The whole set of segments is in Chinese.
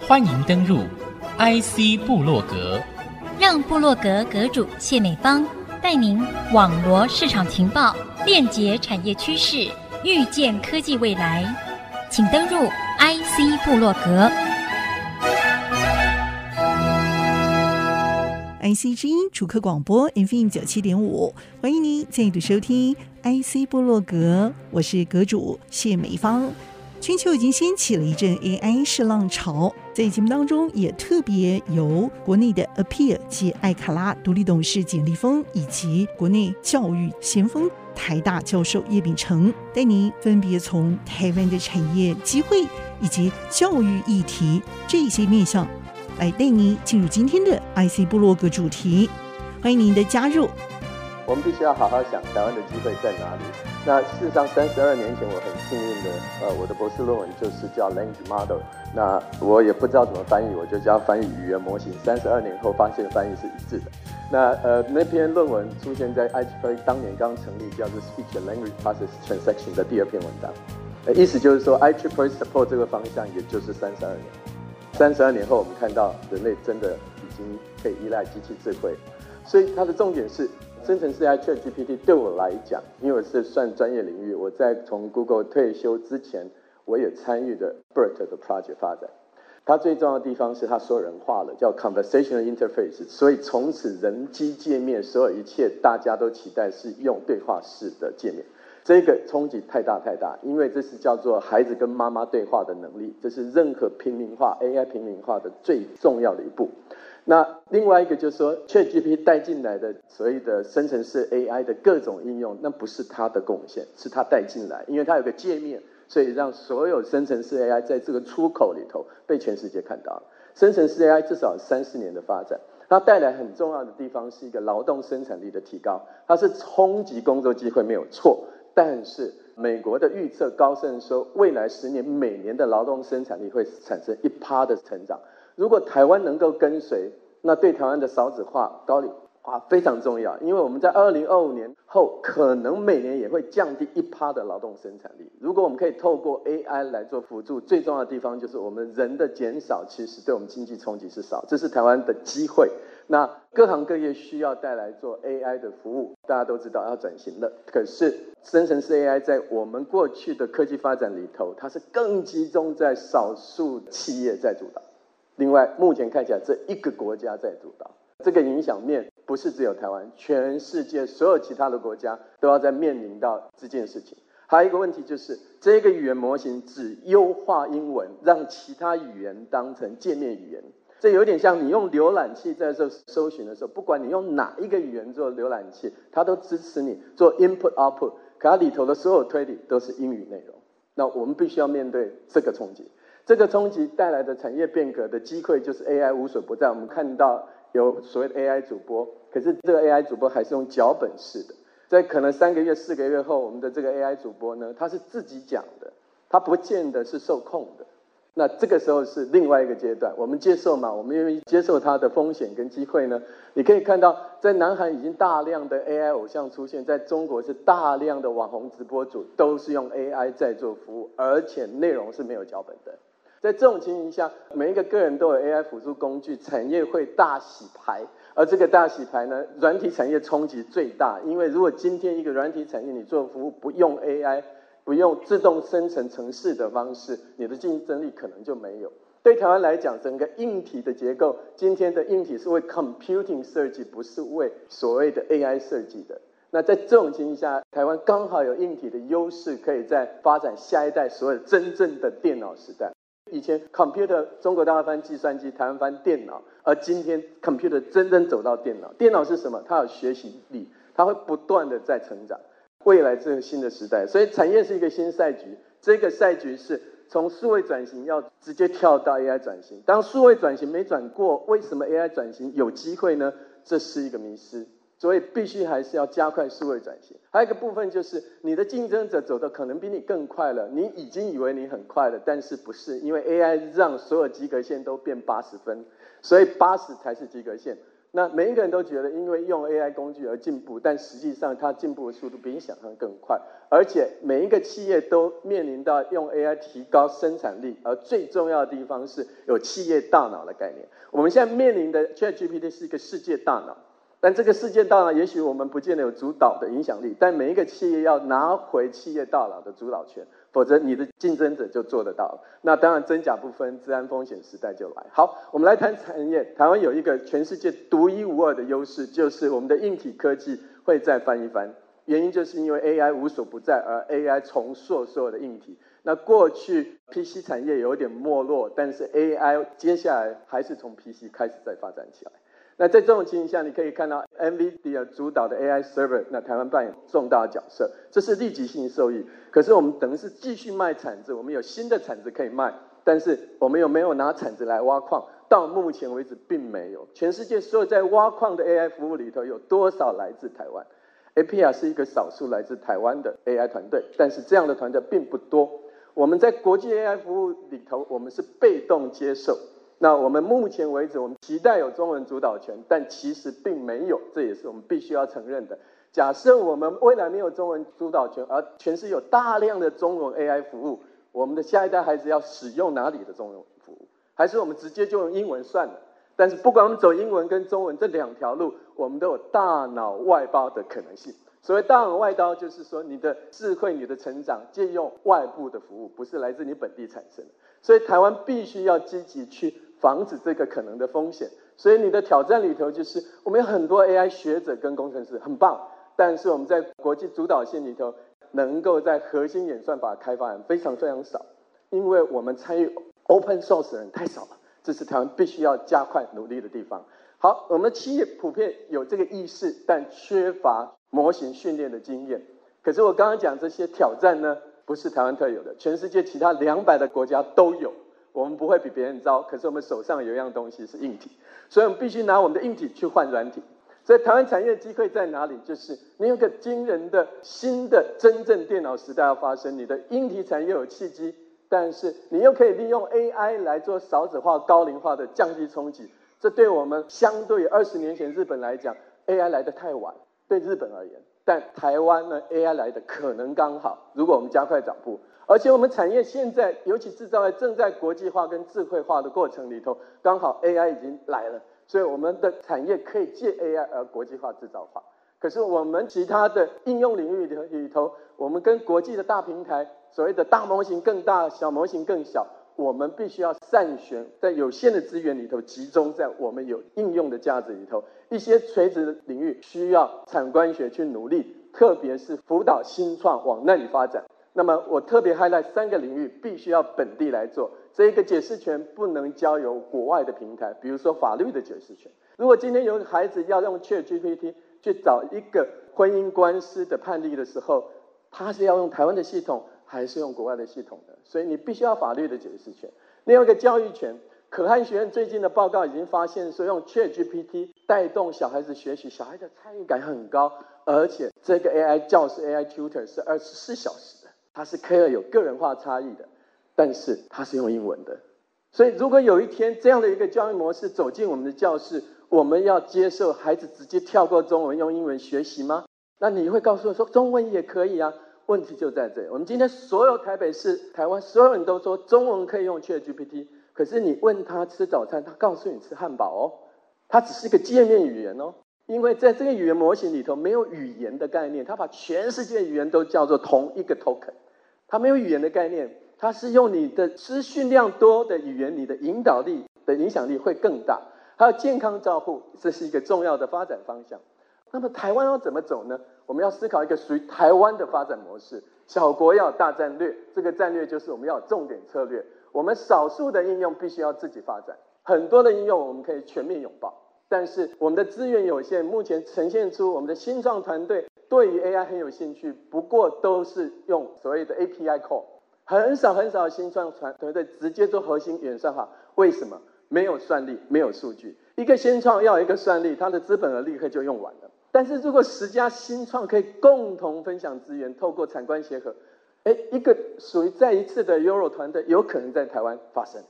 欢迎登入 IC 部落格，让部落格阁主谢美芳带您网罗市场情报，链接产业趋势，预见科技未来。请登入 IC 部落格。IC 之音主客广播 FM 九七点五，欢迎您再度收听 IC 部落格，我是阁主谢美芳。全球已经掀起了一阵 AI 式浪潮，在节目当中也特别由国内的 Appear 及艾卡拉独立董事简立峰，以及国内教育先锋台大教授叶秉成，带您分别从台湾的产业机会以及教育议题这些面向，来带您进入今天的 IC 部落格主题。欢迎您的加入。我们必须要好好想台湾的机会在哪里。那事实上，三十二年前我很幸运的，呃，我的博士论文就是叫 Language Model。那我也不知道怎么翻译，我就叫翻译语言模型。三十二年后发现翻译是一致的。那呃，那篇论文出现在 IEEE 当年刚成立叫做 Speech Language Process Transaction 的第二篇文章。意思就是说 IEEE support 这个方向，也就是三十二年。三十二年后，我们看到人类真的已经可以依赖机器智慧。所以它的重点是。生成式 AI ChatGPT 对我来讲，因为我是算专业领域，我在从 Google 退休之前，我也参与的 BERT 的 project 发展。它最重要的地方是它所有人化了，叫 conversational interface。所以从此人机界面所有一切，大家都期待是用对话式的界面。这个冲击太大太大，因为这是叫做孩子跟妈妈对话的能力，这是任何平民化 AI 平民化的最重要的一步。那另外一个就是说，ChatGPT 带进来的所谓的生成式 AI 的各种应用，那不是它的贡献，是它带进来，因为它有个界面，所以让所有生成式 AI 在这个出口里头被全世界看到了。生成式 AI 至少三四年的发展，它带来很重要的地方是一个劳动生产力的提高，它是冲击工作机会没有错，但是美国的预测高盛说，未来十年每年的劳动生产力会产生一趴的成长。如果台湾能够跟随，那对台湾的少子化、高龄化非常重要，因为我们在二零二五年后，可能每年也会降低一趴的劳动生产力。如果我们可以透过 AI 来做辅助，最重要的地方就是我们人的减少，其实对我们经济冲击是少，这是台湾的机会。那各行各业需要带来做 AI 的服务，大家都知道要转型了。可是生成式 AI 在我们过去的科技发展里头，它是更集中在少数企业在主导。另外，目前看起来，这一个国家在主导，这个影响面不是只有台湾，全世界所有其他的国家都要在面临到这件事情。还有一个问题就是，这个语言模型只优化英文，让其他语言当成界面语言，这有点像你用浏览器在这搜寻的时候，不管你用哪一个语言做浏览器，它都支持你做 input output，可它里头的所有推理都是英语内容。那我们必须要面对这个冲击。这个冲击带来的产业变革的机会，就是 AI 无所不在。我们看到有所谓的 AI 主播，可是这个 AI 主播还是用脚本式的。在可能三个月、四个月后，我们的这个 AI 主播呢，他是自己讲的，他不见得是受控的。那这个时候是另外一个阶段，我们接受嘛？我们愿意接受它的风险跟机会呢？你可以看到，在南韩已经大量的 AI 偶像出现，在中国是大量的网红直播主都是用 AI 在做服务，而且内容是没有脚本的。在这种情形下，每一个个人都有 AI 辅助工具，产业会大洗牌。而这个大洗牌呢，软体产业冲击最大，因为如果今天一个软体产业你做服务不用 AI，不用自动生成程式的方式，你的竞争力可能就没有。对台湾来讲，整个硬体的结构，今天的硬体是为 computing 设计，不是为所谓的 AI 设计的。那在这种情形下，台湾刚好有硬体的优势，可以在发展下一代所谓真正的电脑时代。以前 computer 中国大陆翻计算机，台湾翻电脑，而今天 computer 真正走到电脑。电脑是什么？它有学习力，它会不断的在成长。未来这个新的时代，所以产业是一个新赛局。这个赛局是从数位转型要直接跳到 AI 转型。当数位转型没转过，为什么 AI 转型有机会呢？这是一个迷失。所以必须还是要加快数位转型。还有一个部分就是，你的竞争者走的可能比你更快了。你已经以为你很快了，但是不是？因为 AI 让所有及格线都变八十分，所以八十才是及格线。那每一个人都觉得，因为用 AI 工具而进步，但实际上它进步的速度比你想象更快。而且每一个企业都面临到用 AI 提高生产力，而最重要的地方是有企业大脑的概念。我们现在面临的 ChatGPT 是一个世界大脑，但这个世界大了也许我们不见得有主导的影响力，但每一个企业要拿回企业大佬的主导权。否则，你的竞争者就做得到了。那当然，真假不分，资安风险时代就来。好，我们来谈产业。台湾有一个全世界独一无二的优势，就是我们的硬体科技会再翻一番。原因就是因为 AI 无所不在，而 AI 重塑所有的硬体。那过去 PC 产业有点没落，但是 AI 接下来还是从 PC 开始再发展起来。那在这种情形下，你可以看到 NVIDIA 主导的 AI server，那台湾扮演重大角色，这是立即性受益。可是我们等于是继续卖铲子，我们有新的铲子可以卖，但是我们有没有拿铲子来挖矿？到目前为止并没有。全世界所有在挖矿的 AI 服务里头，有多少来自台湾？Appian 是一个少数来自台湾的 AI 团队，但是这样的团队并不多。我们在国际 AI 服务里头，我们是被动接受。那我们目前为止，我们期待有中文主导权，但其实并没有，这也是我们必须要承认的。假设我们未来没有中文主导权，而全是有大量的中文 AI 服务，我们的下一代孩子要使用哪里的中文服务？还是我们直接就用英文算了？但是不管我们走英文跟中文这两条路，我们都有大脑外包的可能性。所谓大脑外包，就是说你的智慧、你的成长借用外部的服务，不是来自你本地产生的。所以台湾必须要积极去。防止这个可能的风险，所以你的挑战里头就是，我们有很多 AI 学者跟工程师很棒，但是我们在国际主导线里头，能够在核心演算法开发人非常非常少，因为我们参与 Open Source 的人太少了，这是台湾必须要加快努力的地方。好，我们的企业普遍有这个意识，但缺乏模型训练的经验。可是我刚刚讲这些挑战呢，不是台湾特有的，全世界其他两百的国家都有。我们不会比别人糟，可是我们手上有一样东西是硬体，所以我们必须拿我们的硬体去换软体。所以台湾产业机会在哪里？就是你有个惊人的新的真正电脑时代要发生，你的硬体产业有契机，但是你又可以利用 AI 来做少子化、高龄化的降低冲击。这对我们相对二十年前日本来讲，AI 来得太晚，对日本而言，但台湾呢，AI 来的可能刚好。如果我们加快脚步。而且我们产业现在，尤其制造业正在国际化跟智慧化的过程里头，刚好 AI 已经来了，所以我们的产业可以借 AI 而国际化制造化。可是我们其他的应用领域里里头，我们跟国际的大平台，所谓的大模型更大，小模型更小，我们必须要善选，在有限的资源里头，集中在我们有应用的价值里头，一些垂直的领域需要产官学去努力，特别是辅导新创往那里发展。那么我特别 highlight 三个领域，必须要本地来做。这一个解释权不能交由国外的平台，比如说法律的解释权。如果今天有孩子要用 ChatGPT 去找一个婚姻官司的判例的时候，他是要用台湾的系统还是用国外的系统的？所以你必须要法律的解释权。另外一个教育权，可汗学院最近的报告已经发现说，用 ChatGPT 带动小孩子学习，小孩的参与感很高，而且这个 AI 教师 AI tutor 是二十四小时。它是可以有个人化差异的，但是它是用英文的，所以如果有一天这样的一个教育模式走进我们的教室，我们要接受孩子直接跳过中文用英文学习吗？那你会告诉我说中文也可以啊？问题就在这。我们今天所有台北市、台湾所有人都说中文可以用 ChatGPT，可是你问他吃早餐，他告诉你吃汉堡哦，它只是一个界面语言哦。因为在这个语言模型里头没有语言的概念，它把全世界语言都叫做同一个 token，它没有语言的概念，它是用你的资讯量多的语言，你的引导力的影响力会更大。还有健康照护，这是一个重要的发展方向。那么台湾要怎么走呢？我们要思考一个属于台湾的发展模式。小国要大战略，这个战略就是我们要重点策略。我们少数的应用必须要自己发展，很多的应用我们可以全面拥抱。但是我们的资源有限，目前呈现出我们的新创团队对于 AI 很有兴趣，不过都是用所谓的 API call，很少很少新创团团队直接做核心演算法。为什么？没有算力，没有数据。一个新创要一个算力，它的资本额立刻就用完了。但是如果十家新创可以共同分享资源，透过产官协合，哎，一个属于再一次的 Euro 团队有可能在台湾发生。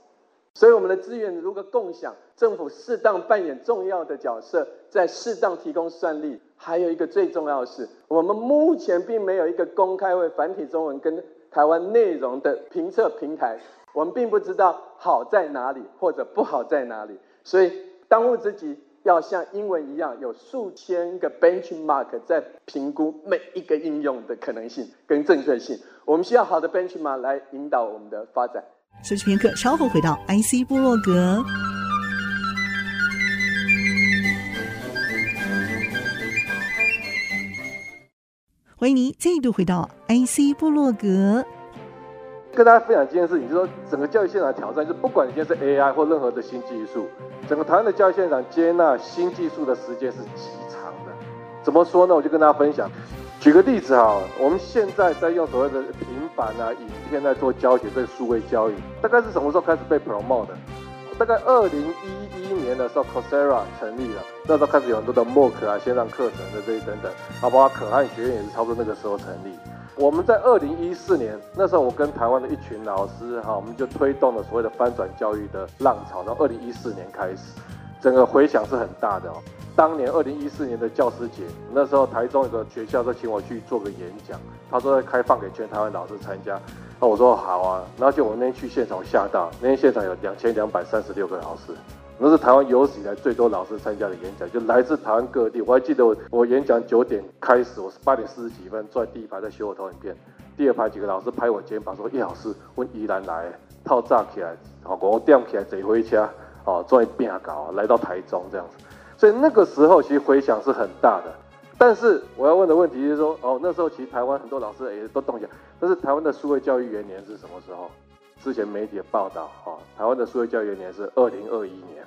所以我们的资源如果共享，政府适当扮演重要的角色，在适当提供算力。还有一个最重要的是，我们目前并没有一个公开为繁体中文跟台湾内容的评测平台，我们并不知道好在哪里或者不好在哪里。所以当务之急要像英文一样，有数千个 benchmark 在评估每一个应用的可能性跟正确性。我们需要好的 benchmark 来引导我们的发展。休息片刻，稍后回到 IC 部落格。欢迎您再度回到 IC 部落格，跟大家分享一件事情，就是说整个教育现场的挑战，就是不管你现在是 AI 或任何的新技术，整个台湾的教育现场接纳新技术的时间是极长的。怎么说呢？我就跟大家分享，举个例子哈，我们现在在用所谓的平板啊、影片在做教学，这个数位教育，大概是什么时候开始被 promote 的？大概二零一一年的时候，Coursera 成立了，那时候开始有很多的 MOOC 啊、线上课程的这些等等，啊，包括可汗学院也是差不多那个时候成立。我们在二零一四年那时候，我跟台湾的一群老师哈，我们就推动了所谓的翻转教育的浪潮。然后二零一四年开始，整个回响是很大的哦。当年二零一四年的教师节，那时候台中有个学校就请我去做个演讲，他说要开放给全台湾老师参加。那我说好啊，然后就我那天去现场吓到，那天现场有两千两百三十六个老师，那是台湾有史以来最多老师参加的演讲，就来自台湾各地。我还记得我我演讲九点开始，我是八点四十几分坐在第一排在修我投影片，第二排几个老师拍我肩膀说：“叶老师，我宜兰来，套炸起来，好，我吊起来坐回家，哦，终于变搞来到台中这样子。”所以那个时候其实回响是很大的。但是我要问的问题是说，哦，那时候其实台湾很多老师也都动起来。但是台湾的数位教育元年是什么时候？之前媒体的报道，哈，台湾的数位教育元年是二零二一年，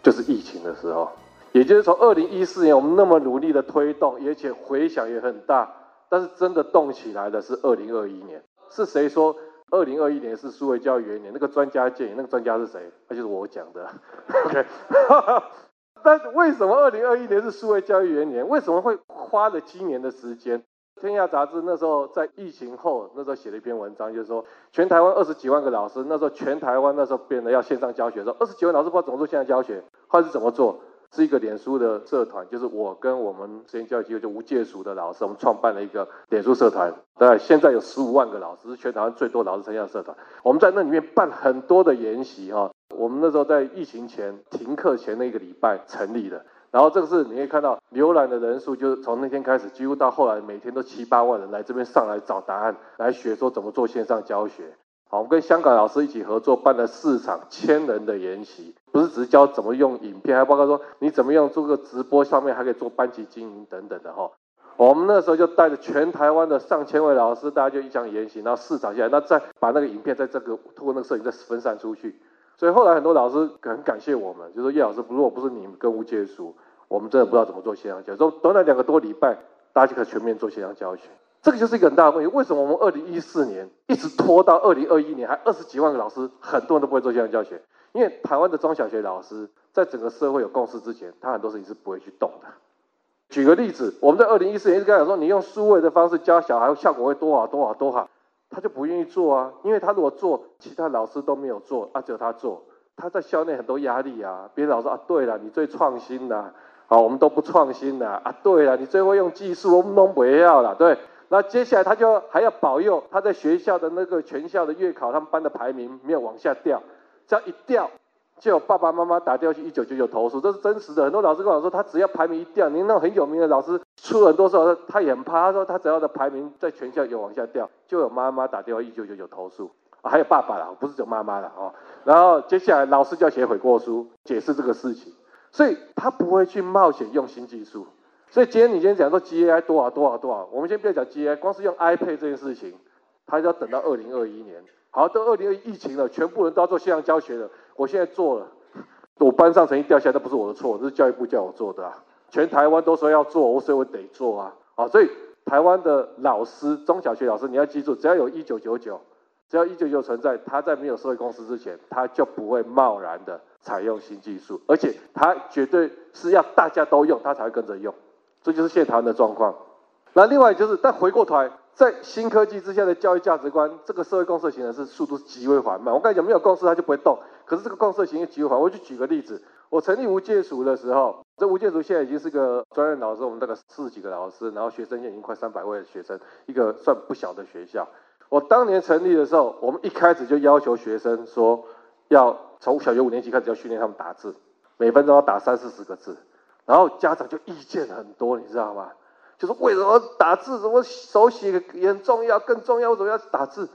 就是疫情的时候。也就是从二零一四年我们那么努力的推动，而且回响也很大，但是真的动起来的是二零二一年。是谁说二零二一年是数位教育元年？那个专家建议，那个专家是谁？那就是我讲的。OK。但是为什么二零二一年是数位教育元年？为什么会花了七年的时间？天下杂志那时候在疫情后，那时候写了一篇文章，就是说全台湾二十几万个老师，那时候全台湾那时候变得要线上教学说，二十几万老师不知道怎么做线上教学，后来是怎么做？是一个脸书的社团，就是我跟我们实验教育机构就无界塾的老师，我们创办了一个脸书社团，对，现在有十五万个老师，是全台湾最多老师参加社团。我们在那里面办很多的研习哈。我们那时候在疫情前停课前那个礼拜成立的，然后这个是你可以看到浏览的人数，就是从那天开始，几乎到后来每天都七八万人来这边上来找答案，来学说怎么做线上教学。好，我们跟香港老师一起合作办了四场千人的研习，不是只教怎么用影片，还包括说你怎么样做个直播，上面还可以做班级经营等等的哈。我们那时候就带着全台湾的上千位老师，大家就一场研习，然后四场下来，那再把那个影片在这个通过那个摄影再分散出去。所以后来很多老师很感谢我们，就说叶老师，如果不是你跟无界塾，我们真的不知道怎么做线上教学。短短两个多礼拜，大家就可以全面做线上教学。这个就是一个很大的问题。为什么我们二零一四年一直拖到二零二一年，还二十几万个老师，很多人都不会做线上教学？因为台湾的中小学老师在整个社会有共识之前，他很多事情是不会去动的。举个例子，我们在二零一四年一直跟他讲说，你用数位的方式教小孩，效果会多好多好多好。他就不愿意做啊，因为他如果做，其他老师都没有做，啊，只有他做，他在校内很多压力啊。别人老说啊，对了，你最创新的，啊，我们都不创新的啊，对了，你最会用技术，我们都不要了，对。那接下来他就还要保佑他在学校的那个全校的月考，他们班的排名没有往下掉，这样一掉。就有爸爸妈妈打电话去一九九九投诉，这是真实的。很多老师跟我说，他只要排名一掉，您那种很有名的老师出很多时候，他也很怕。他说他只要的排名在全校有往下掉，就有妈妈打电话一九九九投诉，还有爸爸啦，不是只有妈妈啦。哦。然后接下来老师就要写悔过书，解释这个事情，所以他不会去冒险用新技术。所以今天你今天讲说 GAI 多少多少多少，我们先不要讲 GAI，光是用 iPad 这件事情，他就要等到二零二一年。好，都二零二一疫情了，全部人都要做线上教学了。我现在做了，我班上成绩掉下来，那不是我的错，这是教育部叫我做的啊。全台湾都说要做，我所以我得做啊。好，所以台湾的老师，中小学老师，你要记住，只要有一九九九，只要一九九九存在，他在没有社会共识之前，他就不会贸然的采用新技术，而且他绝对是要大家都用，他才会跟着用。这就是现在台湾的状况。那另外就是，但回过头来，在新科技之下的教育价值观，这个社会共识形成是速度极为缓慢。我跟你讲，没有共识它就不会动。可是这个共识形成极为缓慢。我就举个例子，我成立无界塾的时候，这无界塾现在已经是个专任老师，我们大概四十几个老师，然后学生现在已经快三百位的学生，一个算不小的学校。我当年成立的时候，我们一开始就要求学生说，要从小学五年级开始要训练他们打字，每分钟要打三四十个字，然后家长就意见很多，你知道吗？就是为什么打字？什么手写也很重要，更重要为什么要打字？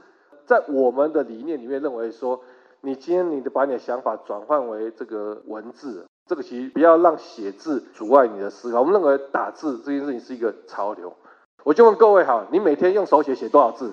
在我们的理念里面认为说，你今天你的把你的想法转换为这个文字，这个其实不要让写字阻碍你的思考。我们认为打字这件事情是一个潮流。我就问各位哈，你每天用手写写多少字？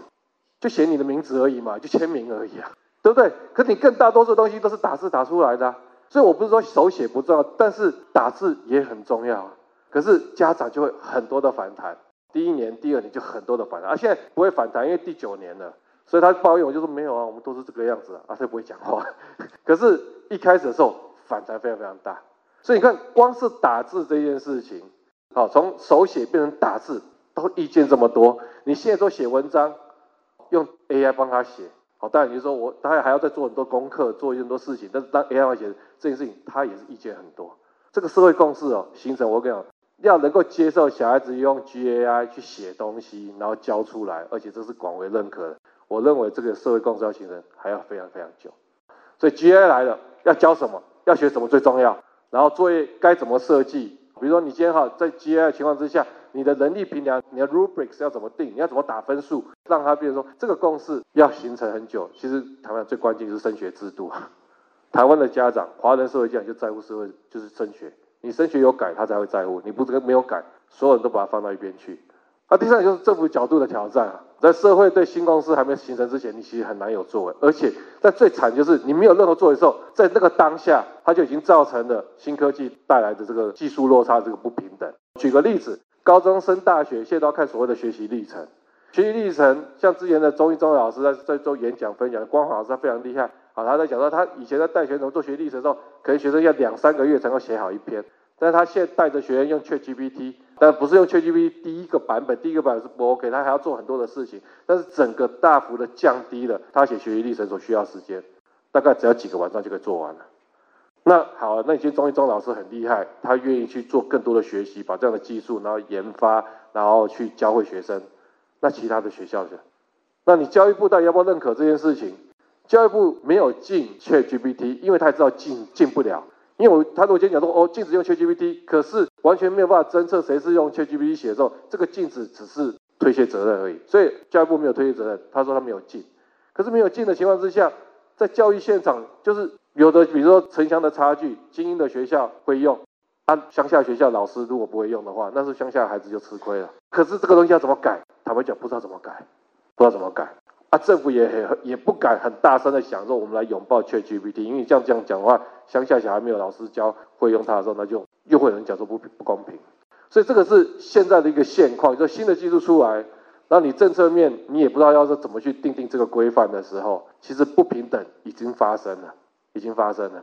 就写你的名字而已嘛，就签名而已啊，对不对？可你更大多数东西都是打字打出来的，所以我不是说手写不重要，但是打字也很重要。可是家长就会很多的反弹，第一年、第二年就很多的反弹，啊，现在不会反弹，因为第九年了，所以他抱怨我就说没有啊，我们都是这个样子啊，啊，他不会讲话。可是，一开始的时候反弹非常非常大，所以你看，光是打字这件事情，好，从手写变成打字，都意见这么多。你现在说写文章，用 AI 帮他写，好，当然你说我，他还要再做很多功课，做很多事情，但是当 AI 写这件事情，他也是意见很多。这个社会共识哦，形成我跟你讲。要能够接受小孩子用 GAI 去写东西，然后交出来，而且这是广为认可的。我认为这个社会共识要形成还要非常非常久。所以 GAI 来了，要教什么，要学什么最重要。然后作业该怎么设计？比如说你今天哈在 GAI 情况之下，你的能力评量，你的 rubrics 要怎么定？你要怎么打分数，让它变成说这个共识要形成很久。其实台湾最关键是升学制度。台湾的家长，华人社会家长就在乎社会就是升学。你升学有改，他才会在乎；你不这个没有改，所有人都把它放到一边去。那第三就是政府角度的挑战啊，在社会对新公司还没形成之前，你其实很难有作为。而且在最惨就是你没有任何作为的时候，在那个当下，它就已经造成了新科技带来的这个技术落差、这个不平等。举个例子，高中升大学现在都要看所谓的学习历程。学习历程，像之前的中一中老师在在做演讲分享，光华老师他非常厉害。好，他在讲到他以前在带学生做学历史的时候，可能学生要两三个月才能写好一篇，但是他现在带着学生用 ChatGPT，但不是用 ChatGPT 第一个版本，第一个版本是不 OK，他还要做很多的事情，但是整个大幅的降低了他写学习历程所需要时间，大概只要几个晚上就可以做完了。那好，那以前钟一中老师很厉害，他愿意去做更多的学习，把这样的技术然后研发，然后去教会学生。那其他的学校的，那你教育部到底要不要认可这件事情？教育部没有禁 ChatGPT，因为他也知道禁禁不了。因为我他如果今天讲说哦，禁止用 ChatGPT，可是完全没有办法侦测谁是用 ChatGPT 写的时候，这个禁止只是推卸责任而已。所以教育部没有推卸责任，他说他没有禁。可是没有禁的情况之下，在教育现场就是有的，比如说城乡的差距，精英的学校会用，啊乡下学校老师如果不会用的话，那是乡下孩子就吃亏了。可是这个东西要怎么改？坦白讲，不知道怎么改，不知道怎么改。啊，政府也很也不敢很大声的想说，我们来拥抱 ChatGPT，因为这样这样讲的话，乡下小孩没有老师教会用它的时候，那就又会有人讲说不不公平。所以这个是现在的一个现况，就新的技术出来，然后你政策面你也不知道要是怎么去定定这个规范的时候，其实不平等已经发生了，已经发生了。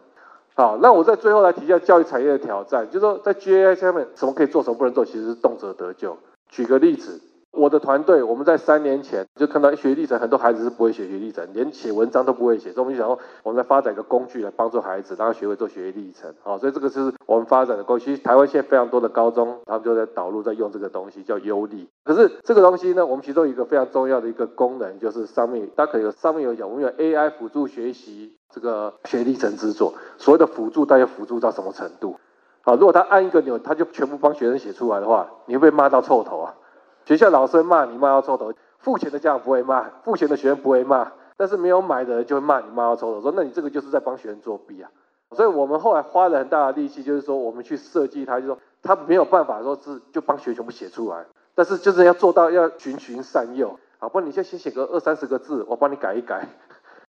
好，那我在最后来提一下教育产业的挑战，就是说在 GAI 下面什么可以做，什么不能做，其实是动辄得咎。举个例子。我的团队，我们在三年前就看到学历程，很多孩子是不会写学历程，连写文章都不会写，所以我们就想说，我们来发展一个工具来帮助孩子，让他学会做学历程。好，所以这个就是我们发展的工具。其实台湾现在非常多的高中，他们就在导入，在用这个东西叫优历。可是这个东西呢，我们其中一个非常重要的一个功能，就是上面它可以有上面有讲，我们有 AI 辅助学习这个学历程制作。所谓的辅助，大家辅助到什么程度？好，如果他按一个钮，他就全部帮学生写出来的话，你会被骂到臭头啊！学校老师会骂你骂到臭头，付钱的家长不会骂，付钱的学生不会骂，但是没有买的人就会骂你骂到臭头，说那你这个就是在帮学生作弊啊！所以我们后来花了很大的力气，就是说我们去设计它，就是说他没有办法说是就帮学生全部写出来，但是就是要做到要循循善诱，好，不然你先先写个二三十个字，我帮你改一改。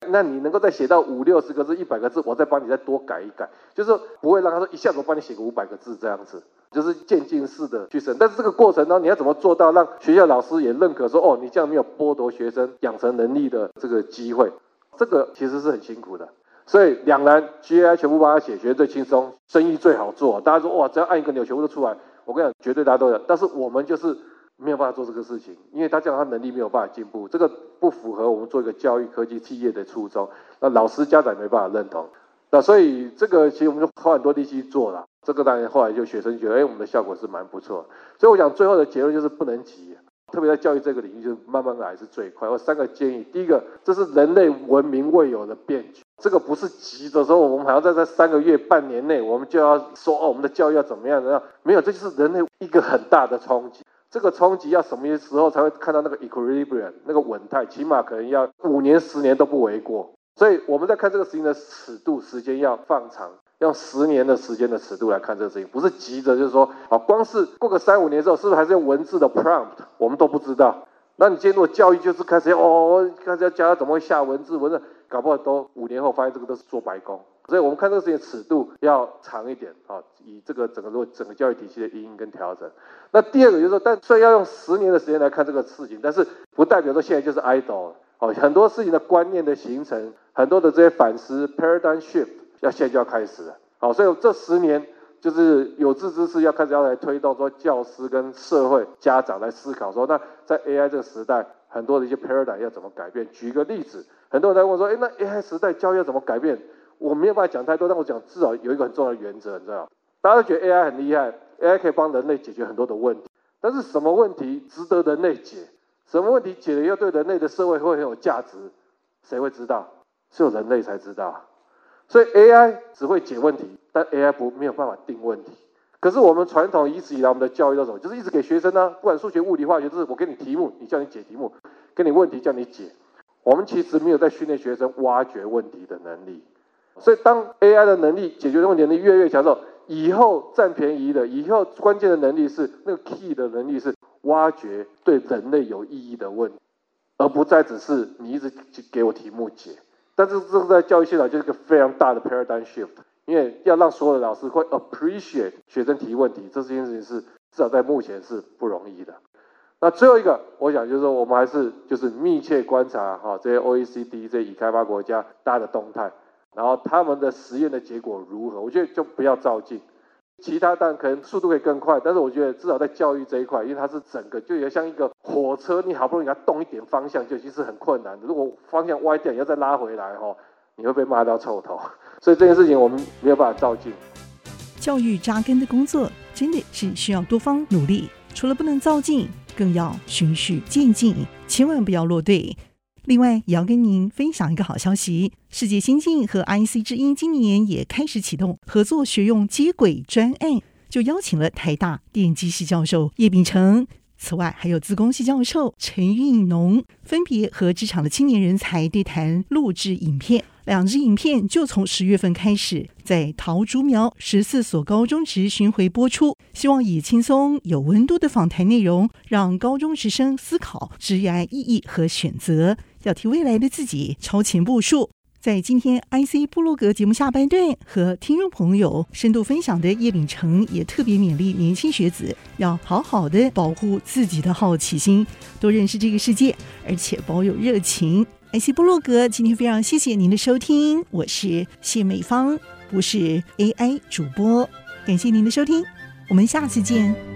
那你能够再写到五六十个字、一百个字，我再帮你再多改一改，就是不会让他说一下子我帮你写个五百个字这样子，就是渐进式的去审。但是这个过程当中，你要怎么做到让学校老师也认可说，哦，你这样没有剥夺学生养成能力的这个机会，这个其实是很辛苦的。所以两难，GAI 全部帮他写，绝对最轻松，生意最好做。大家说哇，只要按一个钮，全部都出来。我跟你讲，绝对大家都有。但是我们就是没有办法做这个事情，因为他这样他能力没有办法进步，这个不符合我们做一个教育科技企业的初衷。那老师家长没办法认同，那所以这个其实我们就花很多力气做了。这个当然后来就学生觉得，哎，我们的效果是蛮不错。所以我想最后的结论就是不能急，特别在教育这个领域，就是慢慢来是最快。我三个建议，第一个，这是人类文明未有的变局，这个不是急的时候，我们还要在这三个月、半年内，我们就要说哦，我们的教育要怎么样怎么样？没有，这就是人类一个很大的冲击。这个冲击要什么时候才会看到那个 equilibrium 那个稳态？起码可能要五年、十年都不为过。所以我们在看这个事情的尺度，时间要放长，用十年的时间的尺度来看这个事情，不是急着就是说，啊，光是过个三五年之后，是不是还是用文字的 prompt？我们都不知道。那你进入教育就是开始要哦，开始要教他怎么会下文字，文字搞不好都五年后发现这个都是做白工。所以我们看这个事情尺度要长一点啊，以这个整个整个教育体系的因跟调整。那第二个就是说，但虽然要用十年的时间来看这个事情，但是不代表说现在就是 idle 哦，很多事情的观念的形成，很多的这些反思 paradigm shift 要现在就要开始了。好，所以这十年就是有志之士要开始要来推动说教师跟社会家长来思考说，那在 AI 这个时代，很多的一些 paradigm 要怎么改变？举一个例子，很多人在问说，哎，那 AI 时代教育要怎么改变？我没有办法讲太多，但我讲至少有一个很重要的原则，你知道？大家都觉得 AI 很厉害，AI 可以帮人类解决很多的问题，但是什么问题值得人类解？什么问题解了又对人类的社会会很有价值？谁会知道？只有人类才知道。所以 AI 只会解问题，但 AI 不没有办法定问题。可是我们传统一直以来我们的教育都什么？就是一直给学生呢、不管数学、物理、化学，就是我给你题目，你叫你解题目，给你问题叫你解。我们其实没有在训练学生挖掘问题的能力。所以，当 AI 的能力解决问题能力越来越强之后，以后占便宜的，以后关键的能力是那个 key 的能力是挖掘对人类有意义的问题，而不再只是你一直给我题目解。但是，这个在教育现场就是一个非常大的 paradigm shift，因为要让所有的老师会 appreciate 学生提问题，这件事情是至少在目前是不容易的。那最后一个，我想就是说，我们还是就是密切观察哈这些 OECD 这些已开发国家大家的动态。然后他们的实验的结果如何？我觉得就不要照进，其他当然可能速度会更快，但是我觉得至少在教育这一块，因为它是整个就也像一个火车，你好不容易给它动一点方向，就其实很困难的。如果方向歪掉，你要再拉回来哈，你会被骂到臭头。所以这件事情我们没有办法照进。教育扎根的工作真的是需要多方努力，除了不能照进，更要循序渐进，千万不要落队。另外，也要跟您分享一个好消息：世界先进和 IC 之音今年也开始启动合作学用接轨专案，就邀请了台大电机系教授叶秉成，此外还有资工系教授陈运农，分别和职场的青年人才对谈录制影片。两支影片就从十月份开始，在桃竹苗十四所高中职巡回播出，希望以轻松有温度的访谈内容，让高中职生思考职业意义和选择，要替未来的自己超前部署。在今天 IC 部落格节目下半段和听众朋友深度分享的叶秉成，也特别勉励年轻学子要好好的保护自己的好奇心，多认识这个世界，而且保有热情。IC 部落格今天非常谢谢您的收听，我是谢美芳，不是 AI 主播，感谢您的收听，我们下次见。